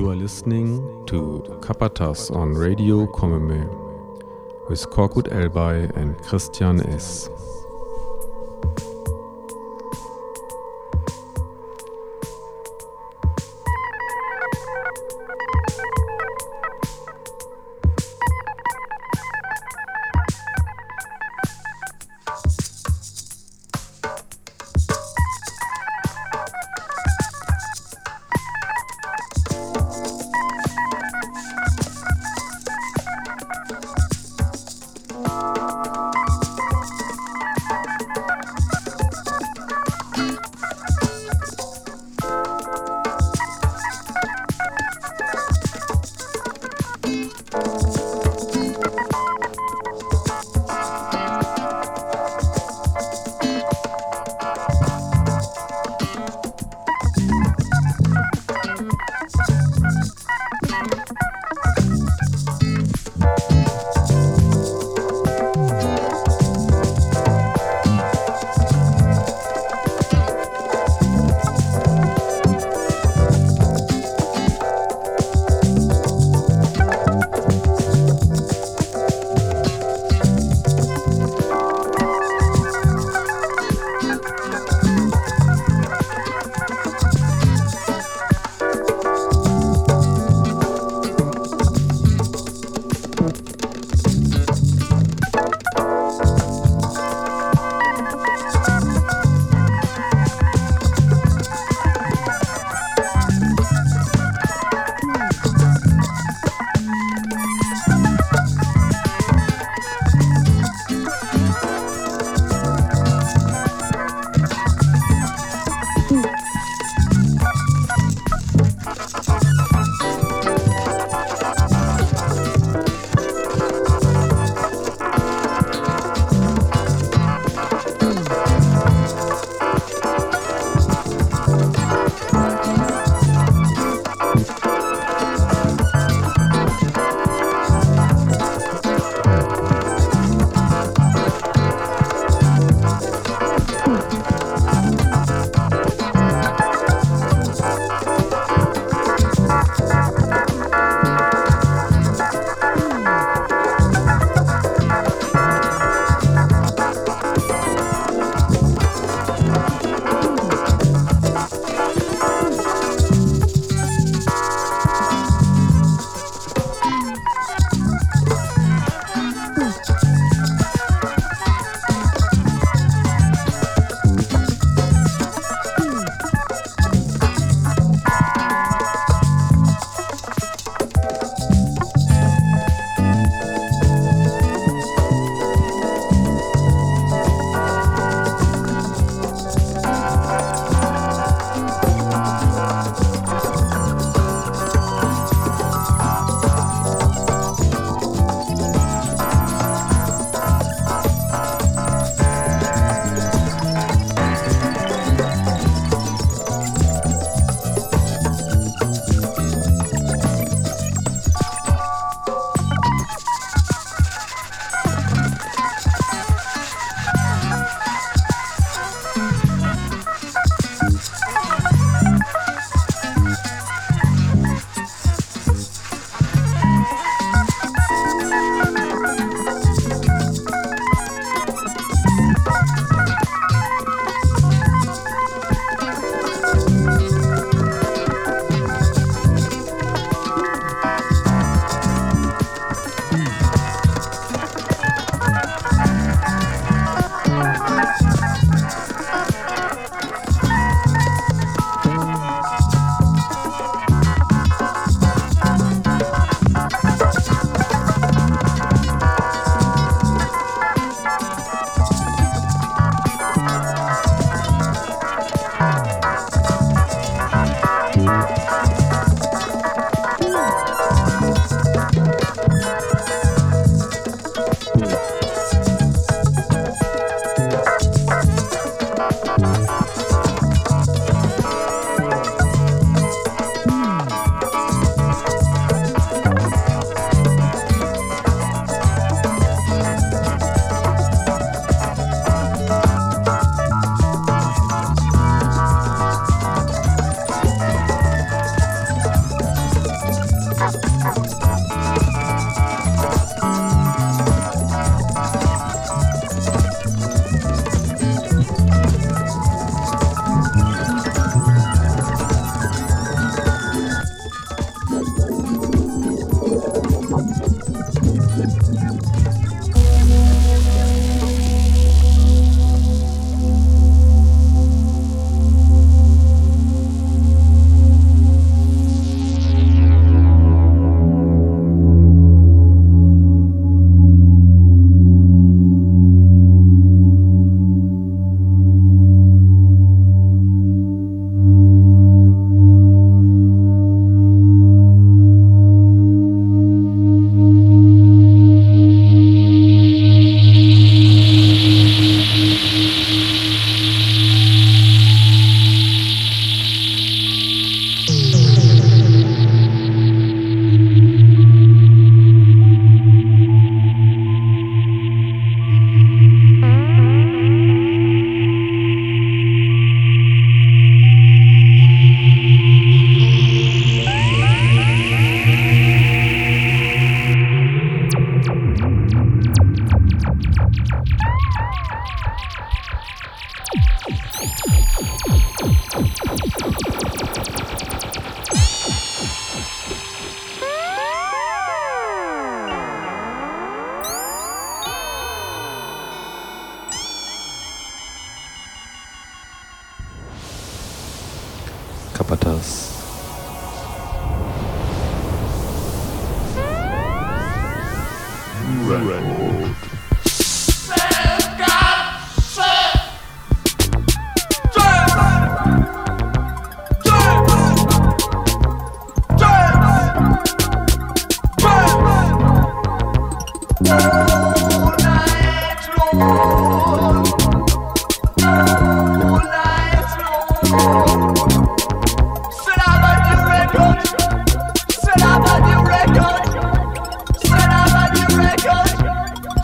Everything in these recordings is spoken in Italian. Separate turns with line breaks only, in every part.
You are listening to Kapatas on Radio Komeme with Korkut Elbay and Christian S.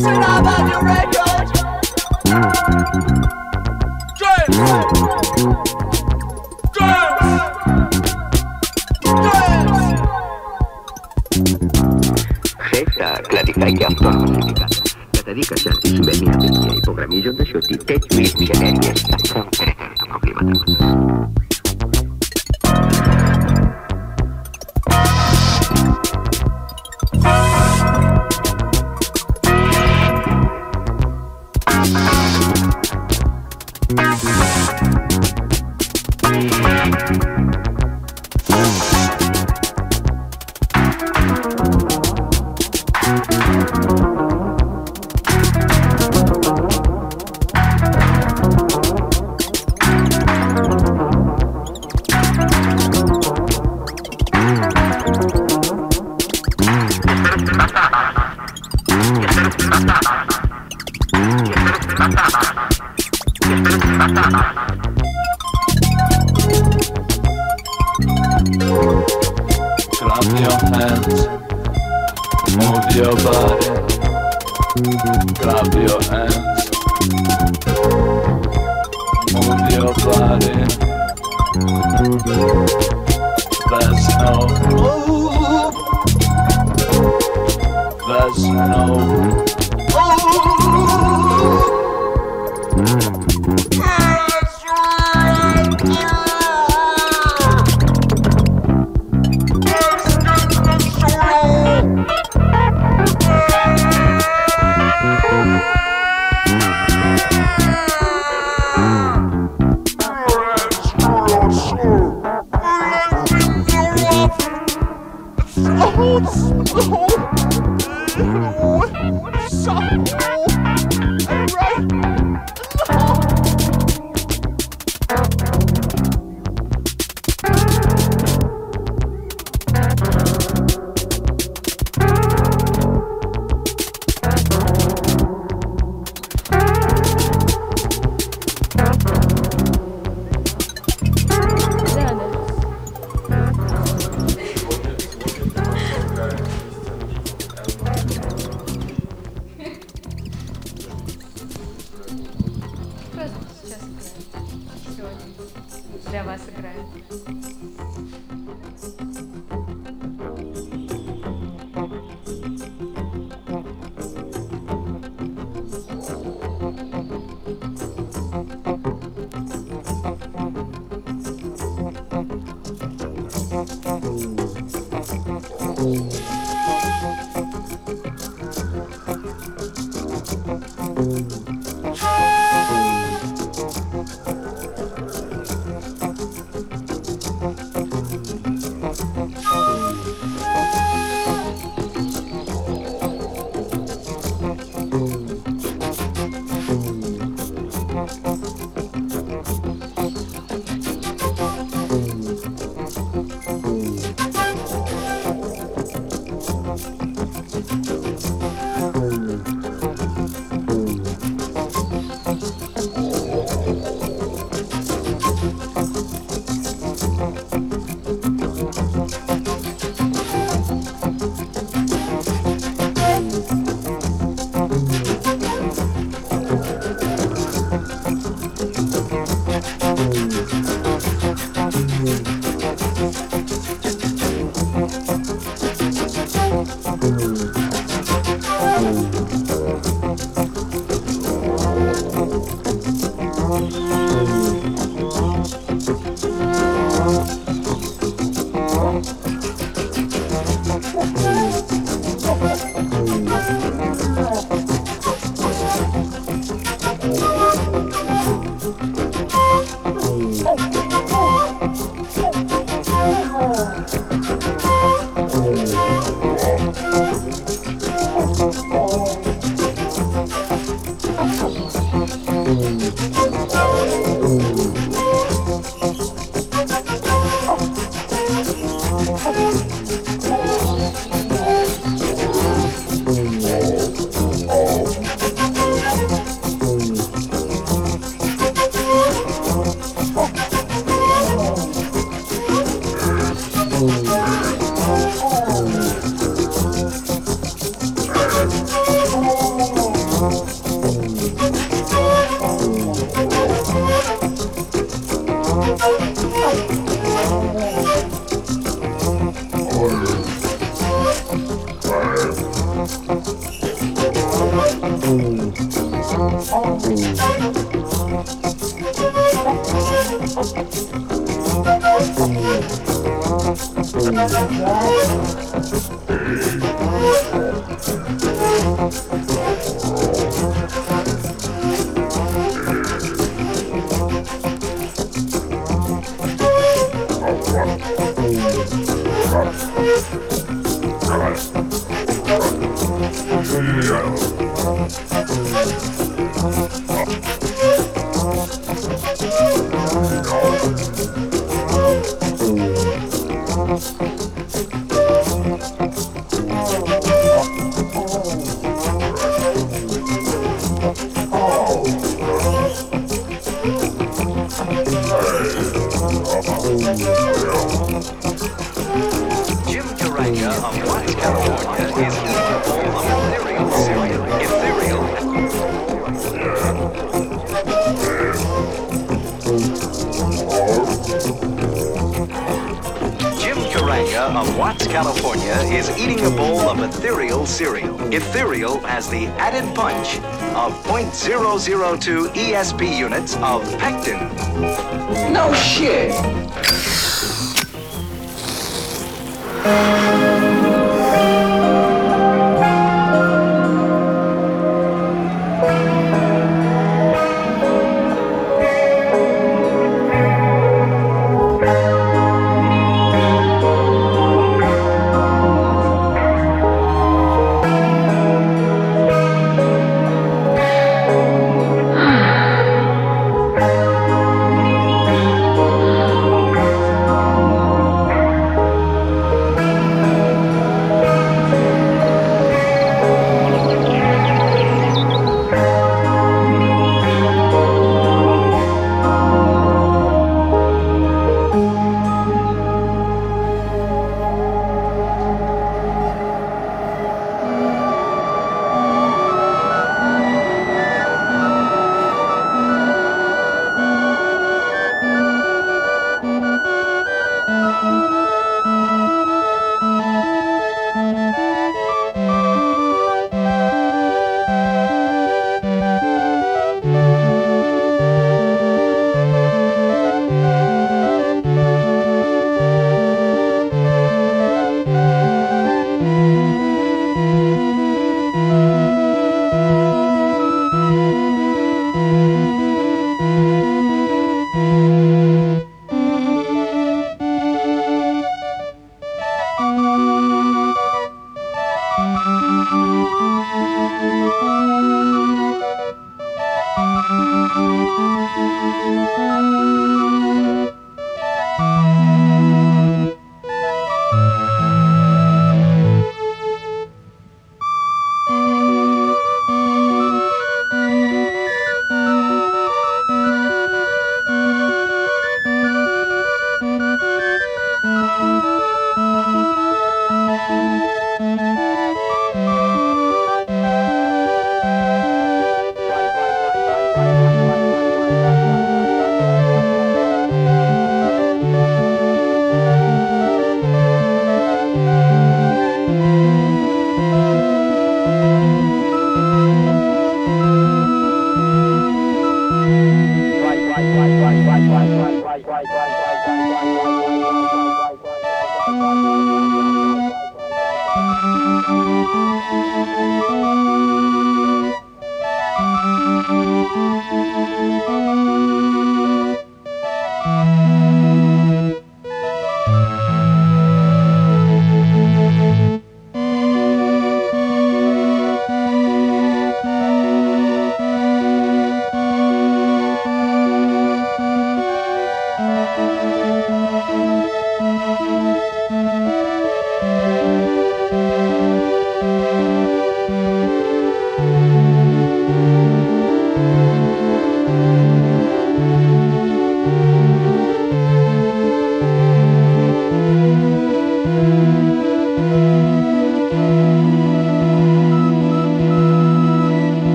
Turn
up on
your radio.
Dance. Хейта, кладика и автоматика. Катарика части сувенирни и
програми, жонда шоти, тет, мисс, мисс, мисс, мисс, мисс, мисс,
мисс, мисс, мисс, has the
added punch of
0.002 ESP units of pectin. No shit!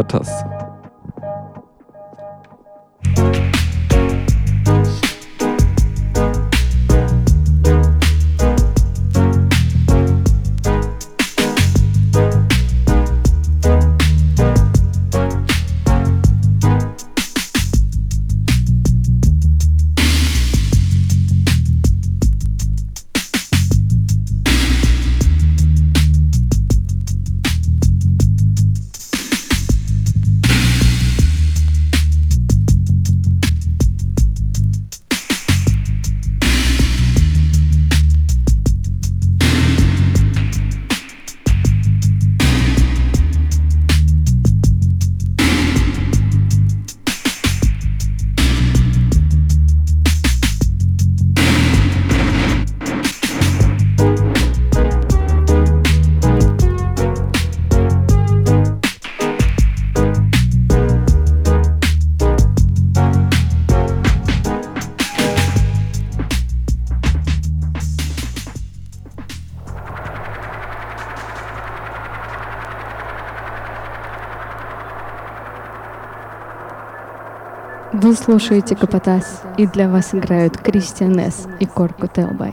Quartass. Слушаете Капотас, и для вас
играют Кристиан С. и
Корку Телбай.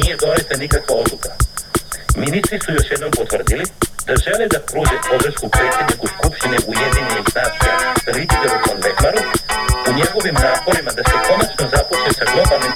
nije doneta nikakva odluka. Ministri su još jednom potvrdili da žele da pruže podršku predsjedniku Skupštine Ujedinjenih nacija Richardu von Weckmaru u njegovim naporima da se konačno započne sa globalnim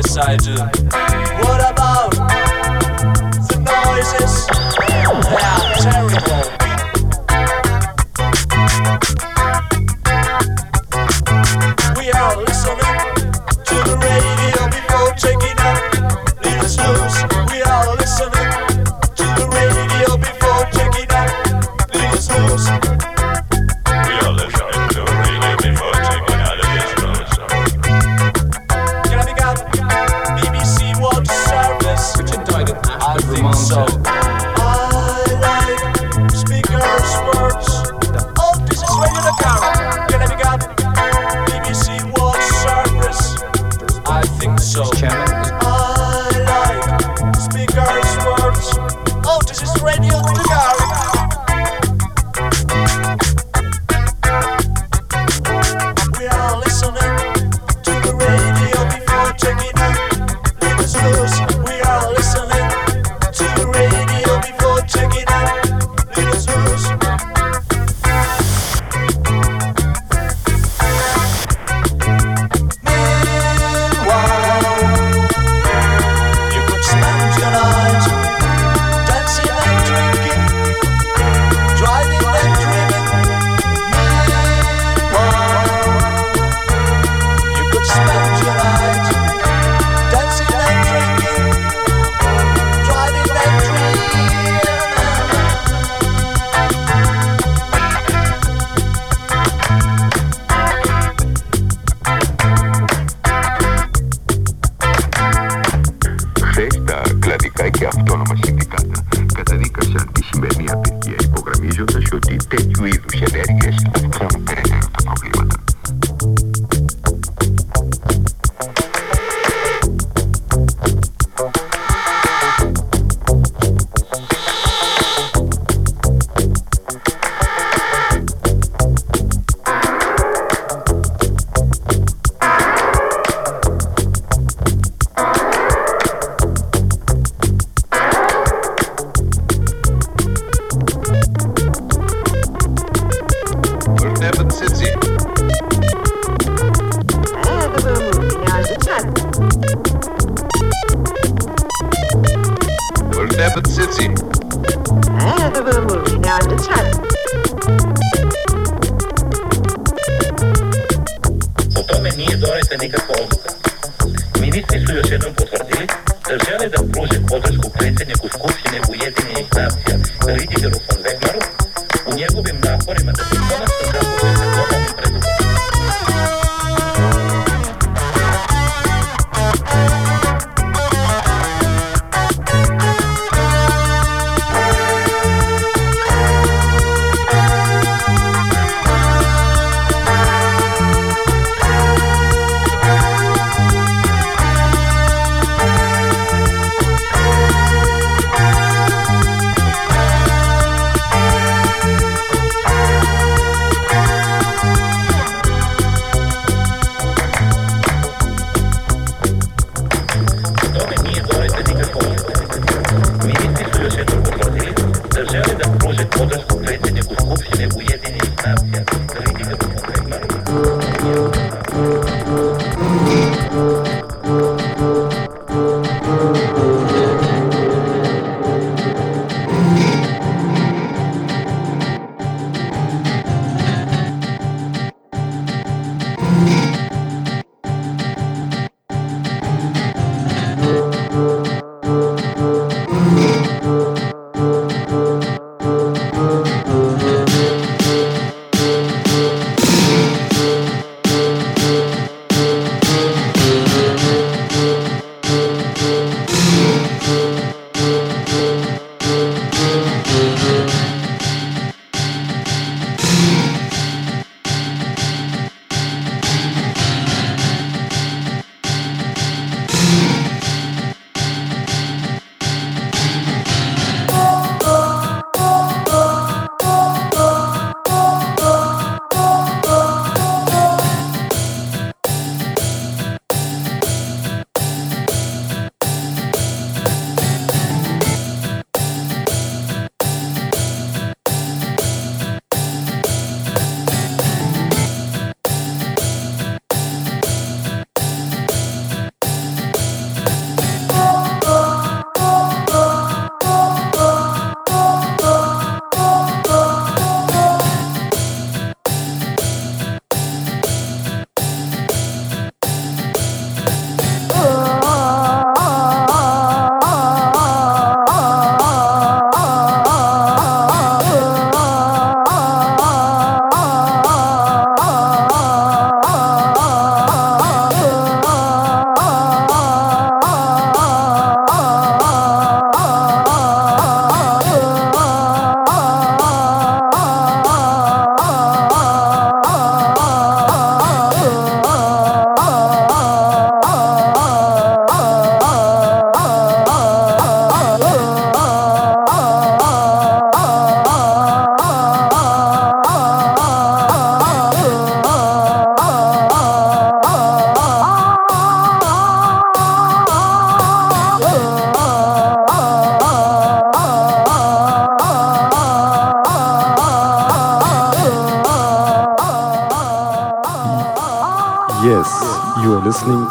inside you.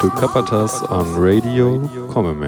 Bekappertas on Radio
Kommen.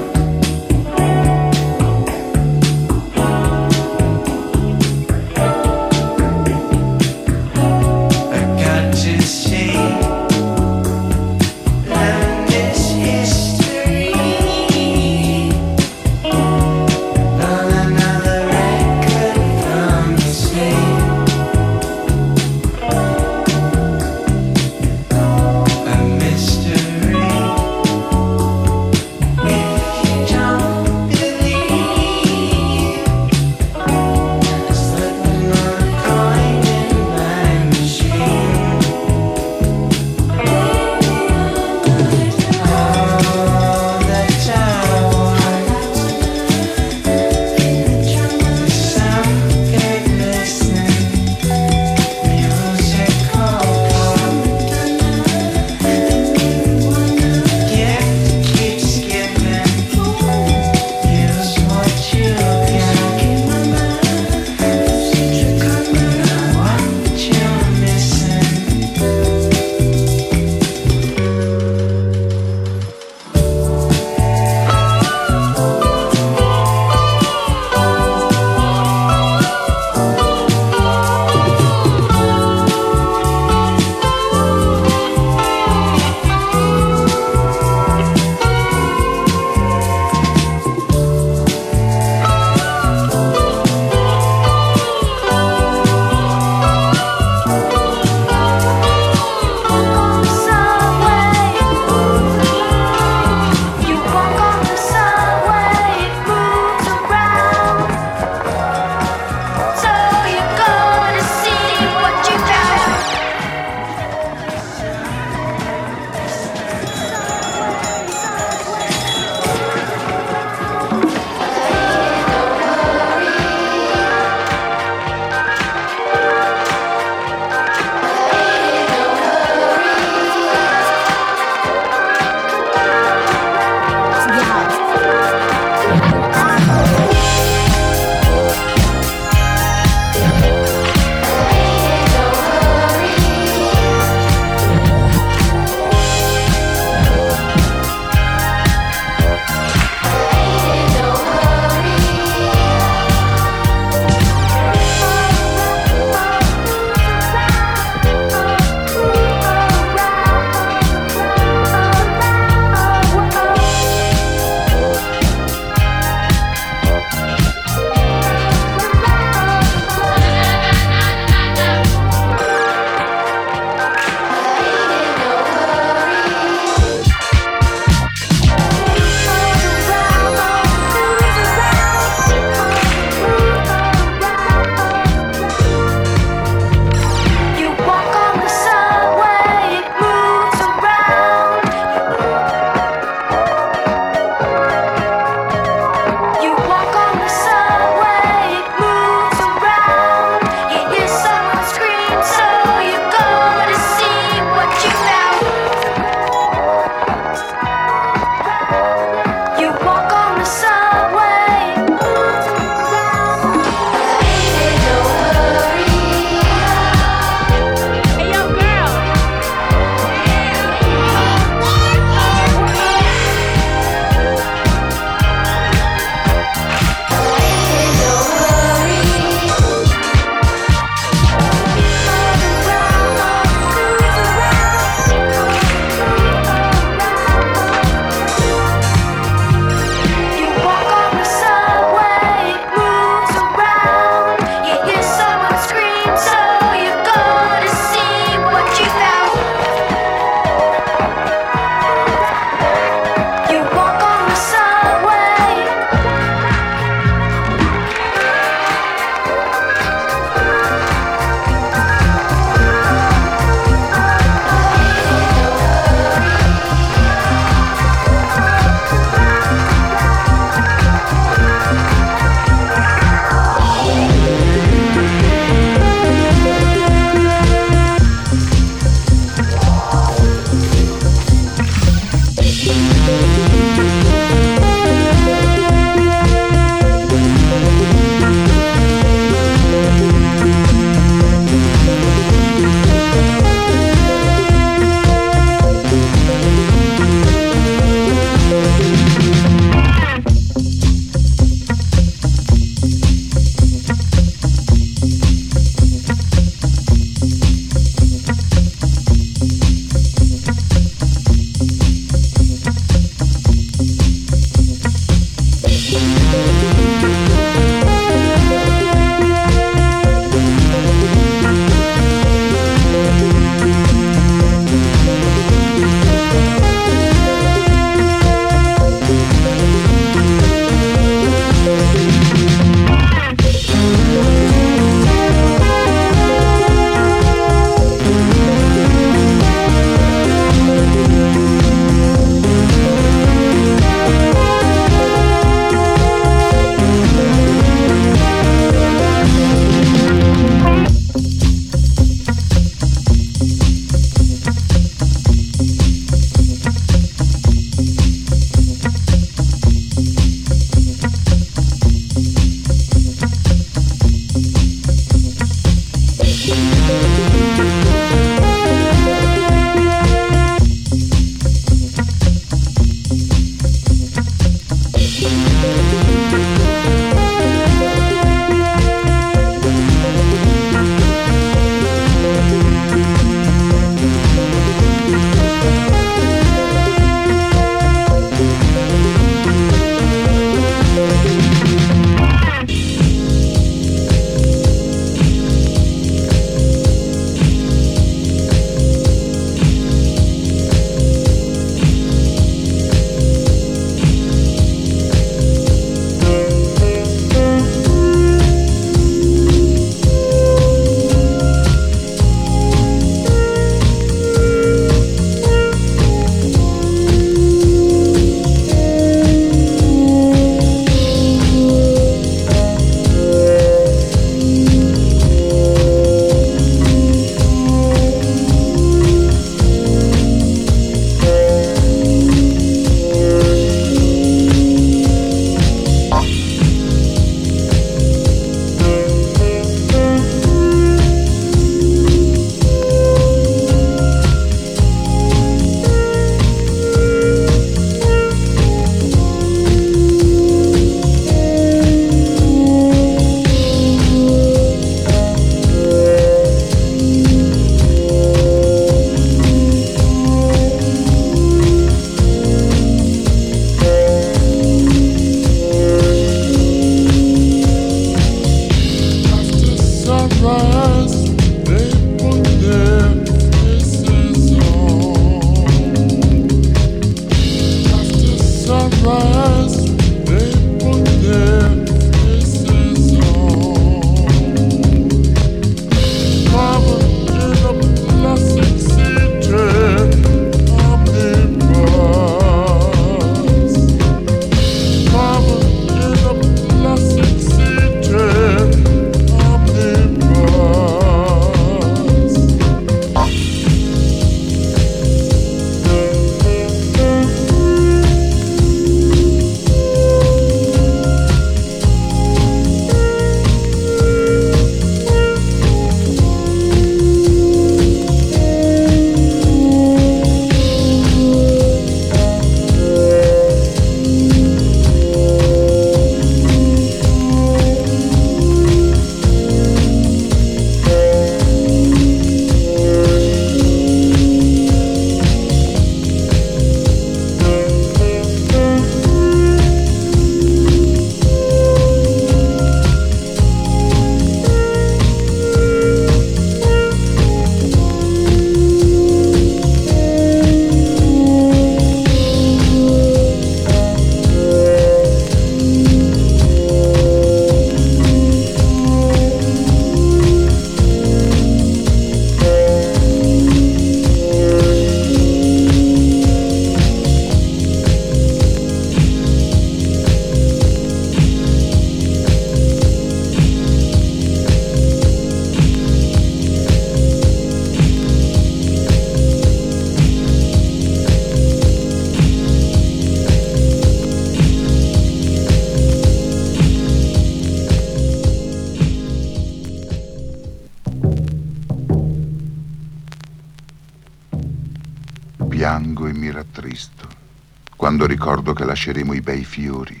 Che lasceremo i bei fiori,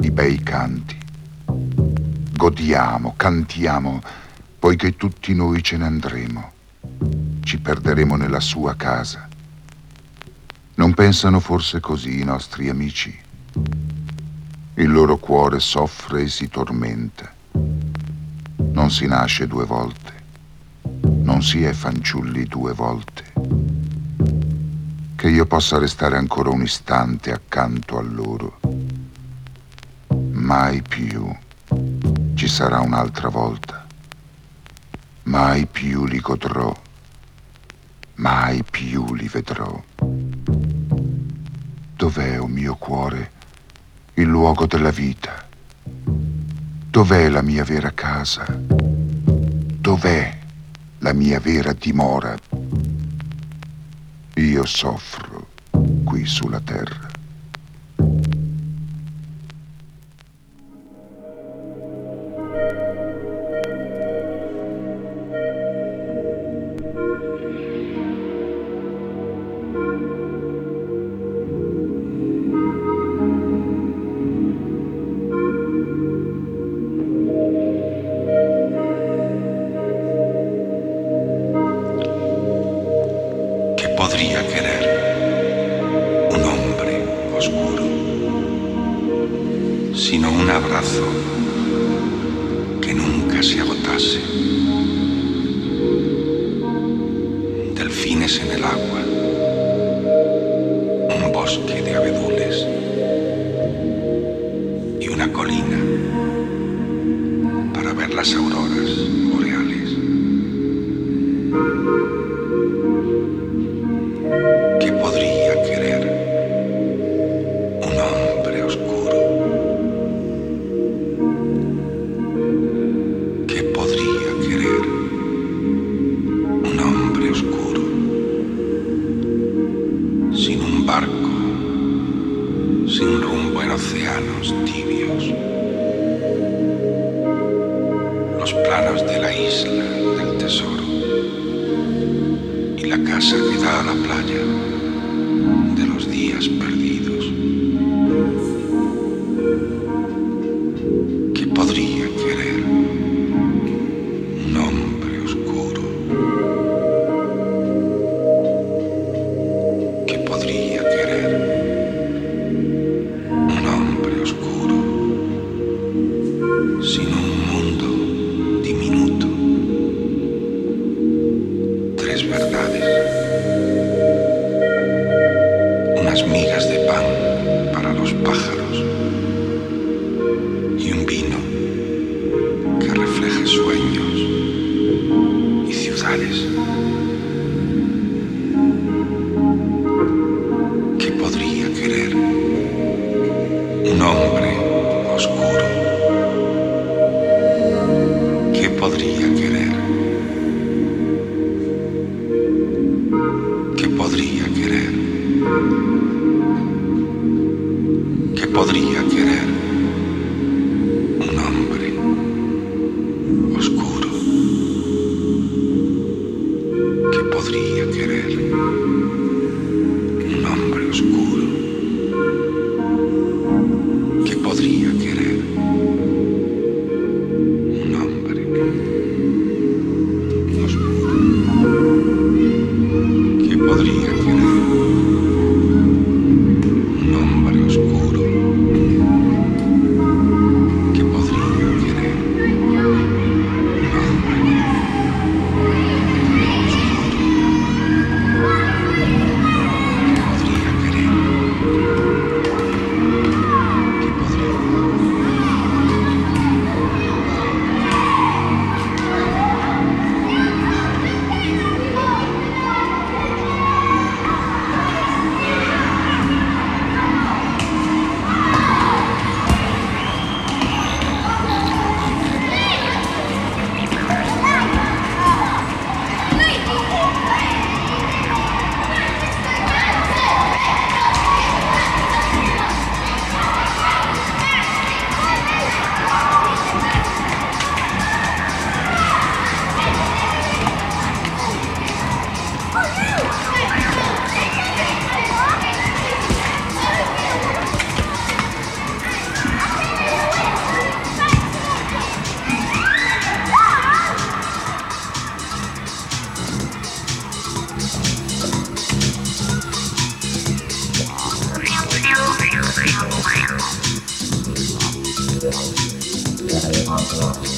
i bei canti. Godiamo, cantiamo, poiché tutti noi ce ne andremo. Ci perderemo nella sua casa. Non pensano forse così i nostri amici? Il loro cuore soffre e si tormenta. Non si nasce due volte, non si è fanciulli due volte. Che io possa restare ancora un istante accanto a loro. Sarà un'altra volta. Mai più li godrò, mai più li vedrò. Dov'è, o oh mio cuore, il luogo della vita? Dov'è la mia vera casa? Dov'è la mia vera dimora? Io soffro qui sulla terra.
Sino un abrazo que nunca se agotase? Delfines en el agua, un bosque de abedules y una colina para ver las auroras Thank.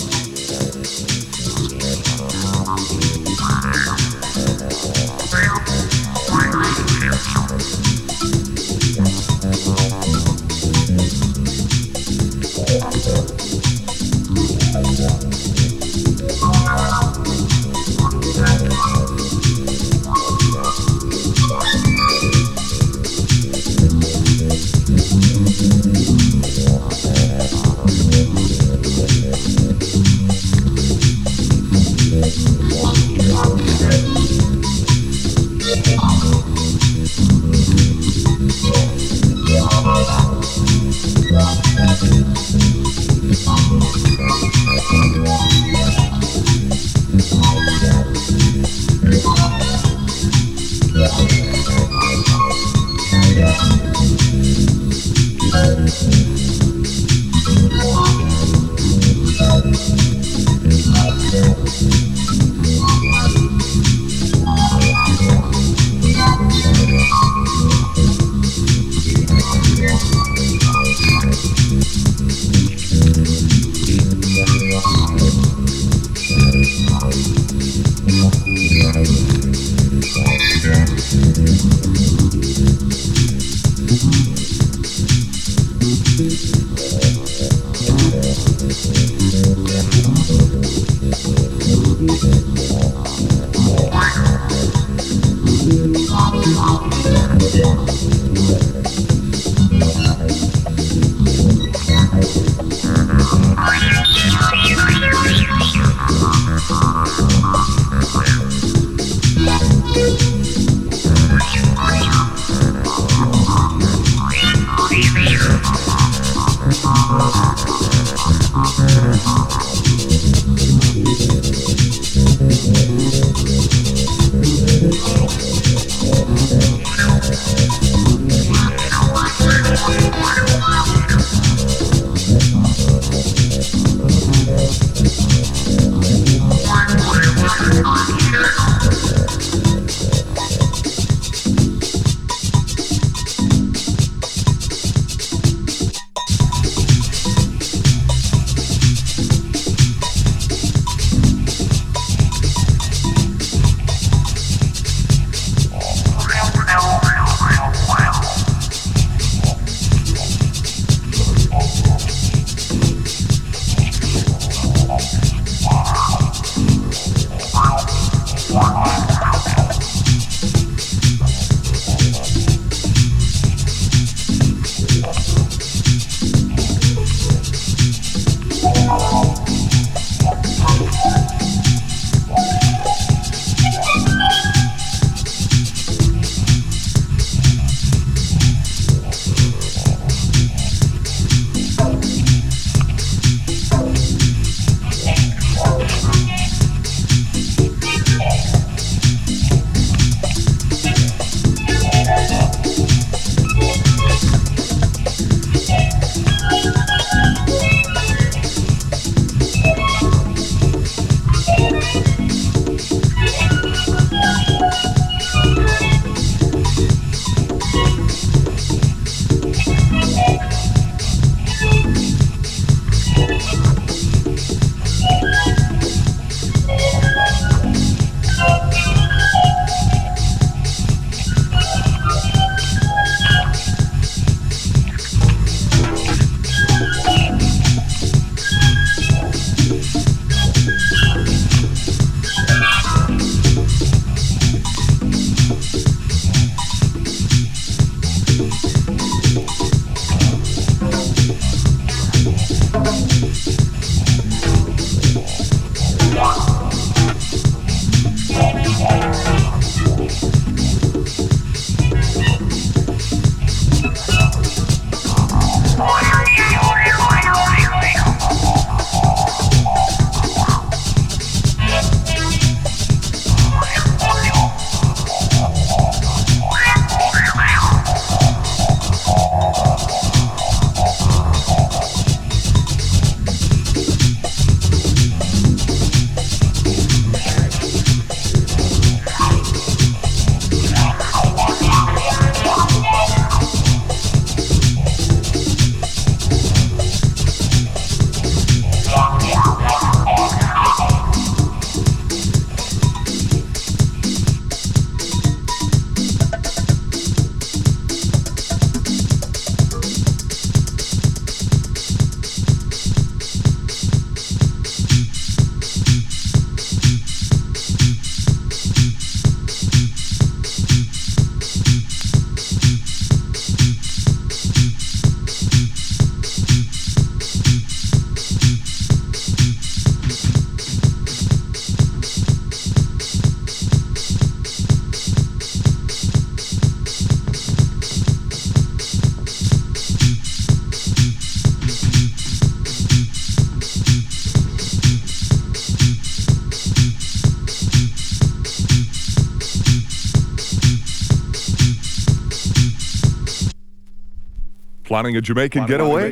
Planning a Jamaican getaway?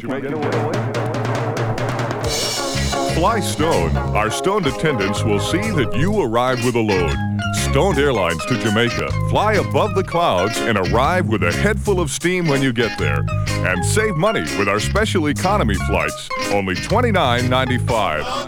Fly Stone. Our stoned attendants will see that you arrive with a load. Stoned Airlines to Jamaica. Fly above the clouds and arrive with a head full of steam when you get there. And save money with our special economy flights, only $29.95.